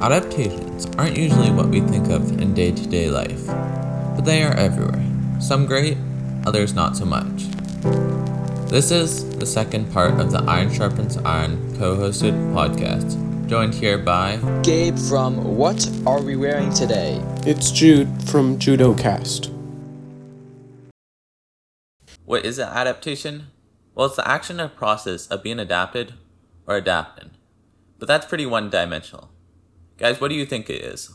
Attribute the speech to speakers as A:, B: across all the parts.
A: Adaptations aren't usually what we think of in day to day life, but they are everywhere. Some great, others not so much. This is the second part of the Iron Sharpens Iron co hosted podcast, joined here by
B: Gabe from What Are We Wearing Today?
C: It's Jude from JudoCast.
A: What is an adaptation? Well, it's the action or process of being adapted or adapted. But that's pretty one dimensional. Guys, what do you think it is?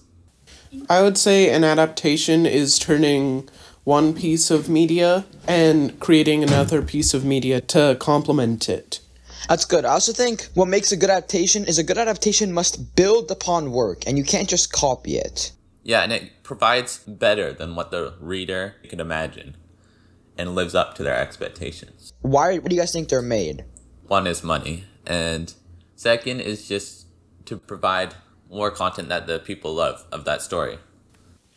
C: I would say an adaptation is turning one piece of media and creating another piece of media to complement it.
B: That's good. I also think what makes a good adaptation is a good adaptation must build upon work, and you can't just copy it.
A: Yeah, and it provides better than what the reader can imagine and lives up to their expectations.
B: Why? What do you guys think they're made?
A: One is money, and second is just to provide more content that the people love of that story.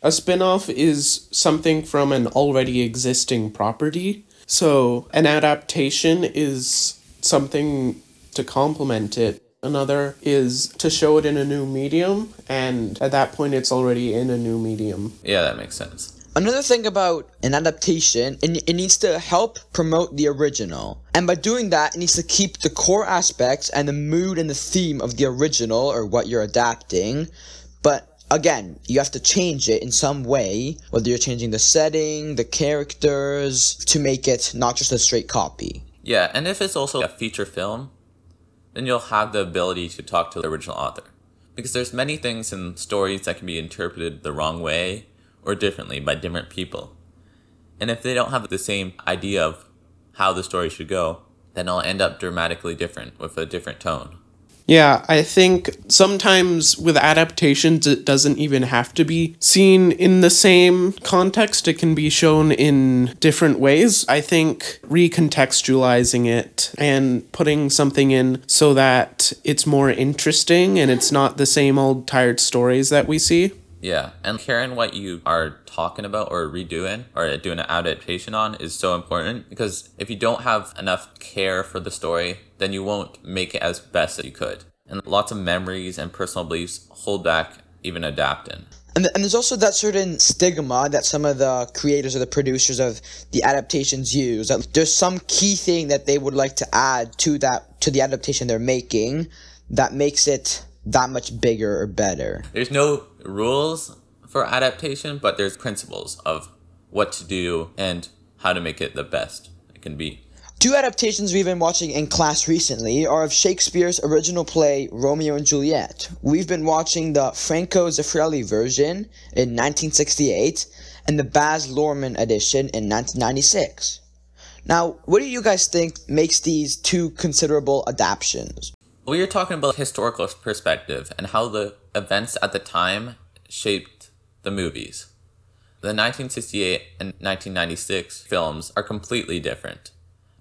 C: A spin off is something from an already existing property, so an adaptation is something to complement it. Another is to show it in a new medium, and at that point, it's already in a new medium.
A: Yeah, that makes sense.
B: Another thing about an adaptation, it, it needs to help promote the original. And by doing that, it needs to keep the core aspects and the mood and the theme of the original or what you're adapting. But again, you have to change it in some way, whether you're changing the setting, the characters, to make it not just a straight copy.
A: Yeah, and if it's also a feature film, then you'll have the ability to talk to the original author. Because there's many things in stories that can be interpreted the wrong way or differently by different people. And if they don't have the same idea of how the story should go, then it'll end up dramatically different with a different tone.
C: Yeah, I think sometimes with adaptations, it doesn't even have to be seen in the same context. It can be shown in different ways. I think recontextualizing it and putting something in so that it's more interesting and it's not the same old tired stories that we see.
A: Yeah, and caring what you are talking about or redoing or doing an adaptation on is so important because if you don't have enough care for the story, then you won't make it as best as you could. And lots of memories and personal beliefs hold back even adapting.
B: And, th- and there's also that certain stigma that some of the creators or the producers of the adaptations use. That there's some key thing that they would like to add to that to the adaptation they're making that makes it that much bigger or better.
A: There's no rules for adaptation, but there's principles of what to do and how to make it the best it can be.
B: Two adaptations we've been watching in class recently are of Shakespeare's original play Romeo and Juliet. We've been watching the Franco Zeffirelli version in 1968 and the Baz Luhrmann edition in 1996. Now, what do you guys think makes these two considerable adaptations?
A: We are talking about historical perspective and how the events at the time shaped the movies. The 1968 and 1996 films are completely different.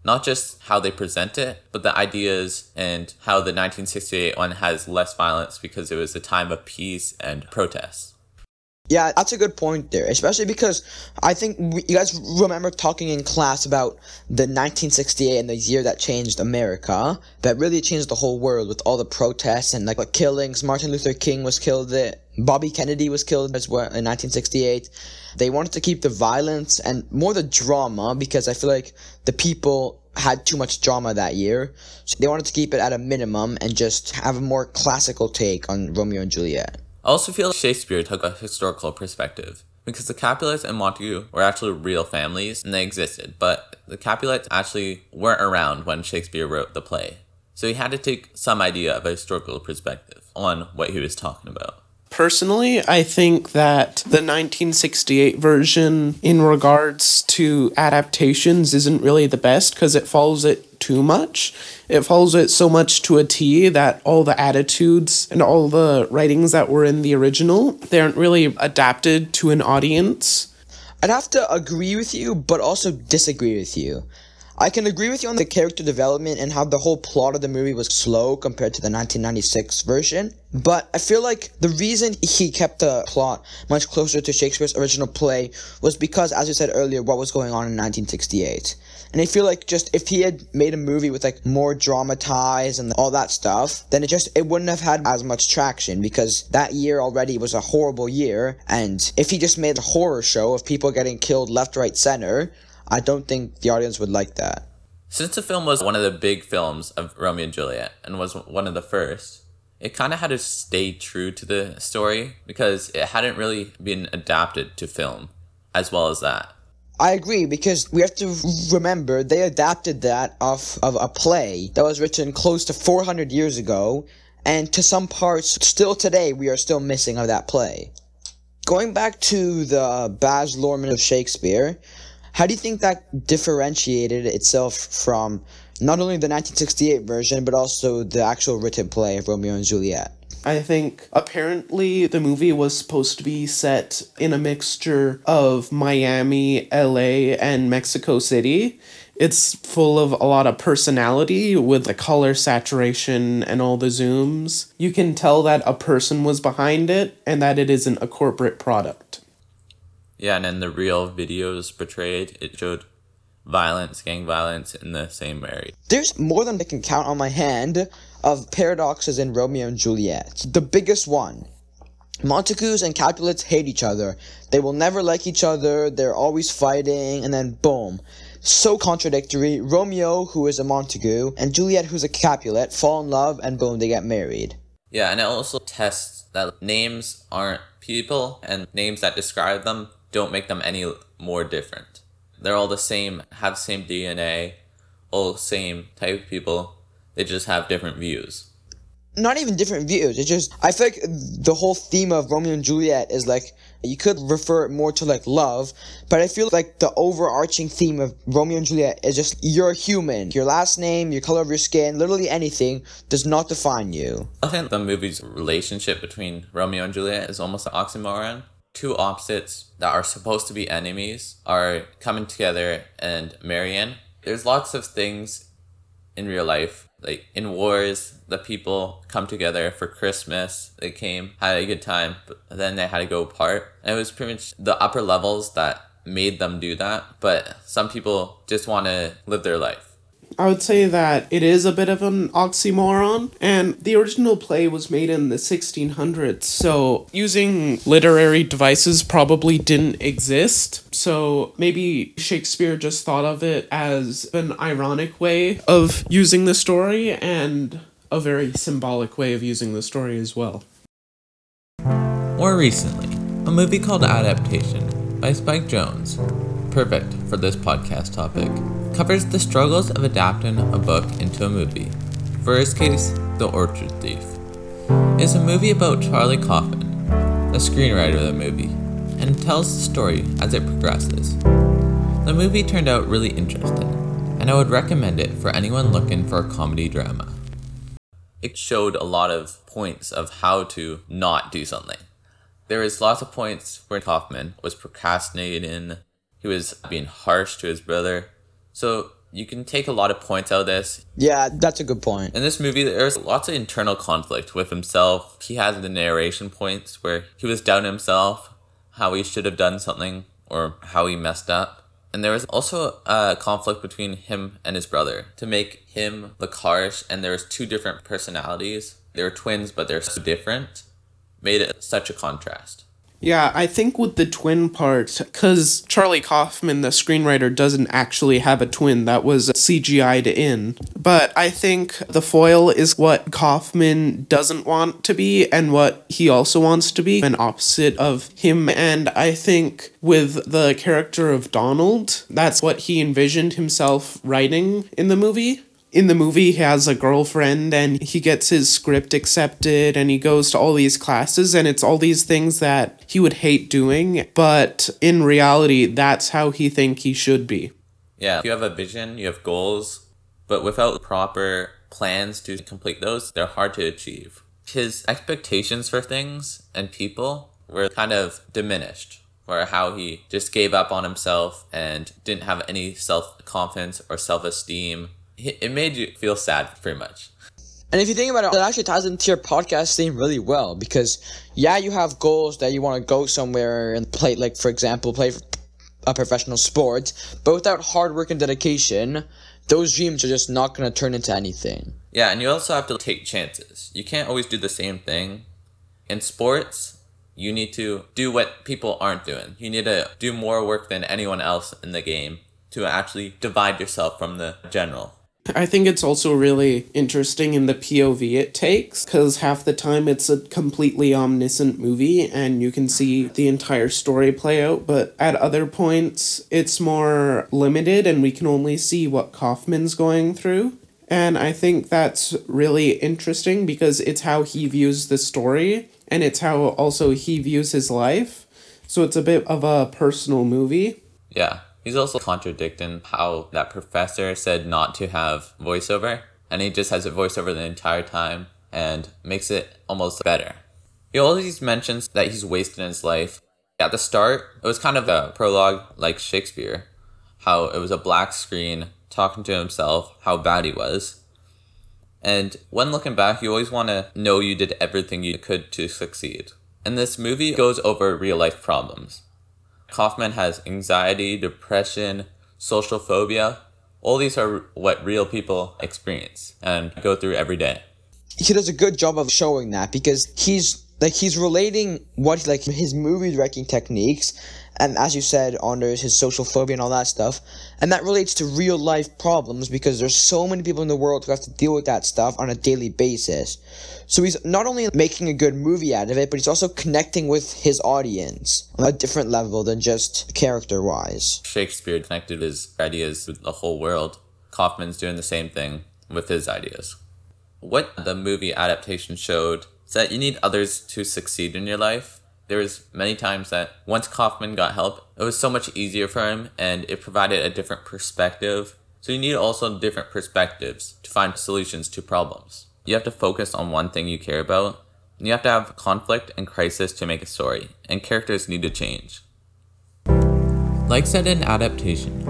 A: Not just how they present it, but the ideas and how the 1968 one has less violence because it was a time of peace and protests.
B: Yeah, that's a good point there, especially because I think we, you guys remember talking in class about the 1968 and the year that changed America, that really changed the whole world with all the protests and like the killings. Martin Luther King was killed, eh, Bobby Kennedy was killed as well in 1968. They wanted to keep the violence and more the drama because I feel like the people had too much drama that year. So they wanted to keep it at a minimum and just have a more classical take on Romeo and Juliet.
A: I also feel Shakespeare took a historical perspective because the Capulets and Montague were actually real families and they existed, but the Capulets actually weren't around when Shakespeare wrote the play. So he had to take some idea of a historical perspective on what he was talking about.
C: Personally, I think that the 1968 version, in regards to adaptations, isn't really the best because it follows it too much. It follows it so much to a T that all the attitudes and all the writings that were in the original, they aren't really adapted to an audience.
B: I'd have to agree with you, but also disagree with you. I can agree with you on the character development and how the whole plot of the movie was slow compared to the 1996 version. But I feel like the reason he kept the plot much closer to Shakespeare's original play was because, as you said earlier, what was going on in 1968. And I feel like just if he had made a movie with like more dramatized and all that stuff, then it just it wouldn't have had as much traction because that year already was a horrible year. And if he just made a horror show of people getting killed left, right, center, I don't think the audience would like that.
A: Since the film was one of the big films of Romeo and Juliet and was one of the first, it kind of had to stay true to the story because it hadn't really been adapted to film as well as that.
B: I agree because we have to remember they adapted that off of a play that was written close to 400 years ago, and to some parts, still today, we are still missing of that play. Going back to the Baz Luhrmann of Shakespeare, how do you think that differentiated itself from not only the 1968 version, but also the actual written play of Romeo and Juliet?
C: I think apparently the movie was supposed to be set in a mixture of Miami, LA, and Mexico City. It's full of a lot of personality with the color saturation and all the zooms. You can tell that a person was behind it and that it isn't a corporate product.
A: Yeah, and then the real videos portrayed, it showed violence, gang violence in the same area.
B: There's more than I can count on my hand of paradoxes in Romeo and Juliet. The biggest one. Montagues and Capulets hate each other. They will never like each other. They're always fighting, and then boom. So contradictory. Romeo, who is a Montague, and Juliet, who's a Capulet, fall in love, and boom, they get married.
A: Yeah, and it also tests that names aren't people, and names that describe them don't make them any more different. They're all the same, have same DNA, all same type of people. They just have different views.
B: Not even different views. It's just I feel like the whole theme of Romeo and Juliet is like you could refer it more to like love, but I feel like the overarching theme of Romeo and Juliet is just you're human. Your last name, your color of your skin, literally anything does not define you.
A: I think the movie's relationship between Romeo and Juliet is almost an oxymoron. Two opposites that are supposed to be enemies are coming together and marrying. There's lots of things in real life, like in wars, the people come together for Christmas. They came, had a good time, but then they had to go apart. And it was pretty much the upper levels that made them do that. But some people just want to live their life.
C: I would say that it is a bit of an oxymoron, and the original play was made in the 1600s, so using literary devices probably didn't exist. So maybe Shakespeare just thought of it as an ironic way of using the story and a very symbolic way of using the story as well.
A: More recently, a movie called Adaptation by Spike Jonze, perfect for this podcast topic, covers the struggles of adapting a book into a movie. His case, The Orchid Thief. It's a movie about Charlie Kaufman, the screenwriter of the movie, and tells the story as it progresses. The movie turned out really interesting, and I would recommend it for anyone looking for a comedy drama. It showed a lot of points of how to not do something. There is lots of points where Kaufman was procrastinating, he was being harsh to his brother. So you can take a lot of points out of this.
B: Yeah, that's a good point.
A: In this movie, there's lots of internal conflict with himself. He has the narration points where he was doubting himself, how he should have done something, or how he messed up. And there was also a conflict between him and his brother to make him look harsh, and there was two different personalities. They were twins, but they're so different. Made it such a contrast.
C: Yeah, I think with the twin part, because Charlie Kaufman, the screenwriter, doesn't actually have a twin that was CGI'd in. But I think the foil is what Kaufman doesn't want to be and what he also wants to be, an opposite of him. And I think with the character of Donald, that's what he envisioned himself writing in the movie in the movie he has a girlfriend and he gets his script accepted and he goes to all these classes and it's all these things that he would hate doing but in reality that's how he think he should be.
A: Yeah you have a vision you have goals but without proper plans to complete those they're hard to achieve. His expectations for things and people were kind of diminished or how he just gave up on himself and didn't have any self-confidence or self-esteem it made you feel sad pretty much.
B: And if you think about it, it actually ties into your podcast theme really well because, yeah, you have goals that you want to go somewhere and play, like, for example, play a professional sport, but without hard work and dedication, those dreams are just not going to turn into anything.
A: Yeah, and you also have to take chances. You can't always do the same thing. In sports, you need to do what people aren't doing. You need to do more work than anyone else in the game to actually divide yourself from the general.
C: I think it's also really interesting in the POV it takes because half the time it's a completely omniscient movie and you can see the entire story play out, but at other points it's more limited and we can only see what Kaufman's going through. And I think that's really interesting because it's how he views the story and it's how also he views his life. So it's a bit of a personal movie.
A: Yeah. He's also contradicting how that professor said not to have voiceover, and he just has a voiceover the entire time and makes it almost better. He always mentions that he's wasting his life. At the start, it was kind of a prologue like Shakespeare, how it was a black screen talking to himself, how bad he was. And when looking back, you always want to know you did everything you could to succeed. And this movie goes over real life problems. Kaufman has anxiety, depression, social phobia. All these are what real people experience and go through every day.
B: He does a good job of showing that because he's like he's relating what like his movie directing techniques and as you said Anders his social phobia and all that stuff and that relates to real life problems because there's so many people in the world who have to deal with that stuff on a daily basis. So he's not only making a good movie out of it but he's also connecting with his audience on a different level than just character wise
A: shakespeare connected his ideas with the whole world. Kaufman's doing the same thing with his ideas. What the movie adaptation showed is that you need others to succeed in your life. There was many times that once Kaufman got help, it was so much easier for him and it provided a different perspective. So you need also different perspectives to find solutions to problems. You have to focus on one thing you care about. You have to have conflict and crisis to make a story, and characters need to change. Like said in adaptation,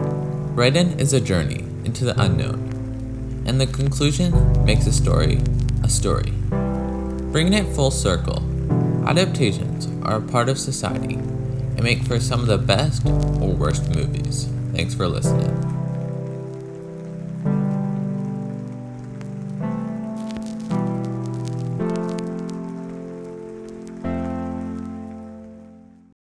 A: writing is a journey into the unknown, and the conclusion makes a story a story. Bringing it full circle, adaptations are a part of society and make for some of the best or worst movies. Thanks for listening.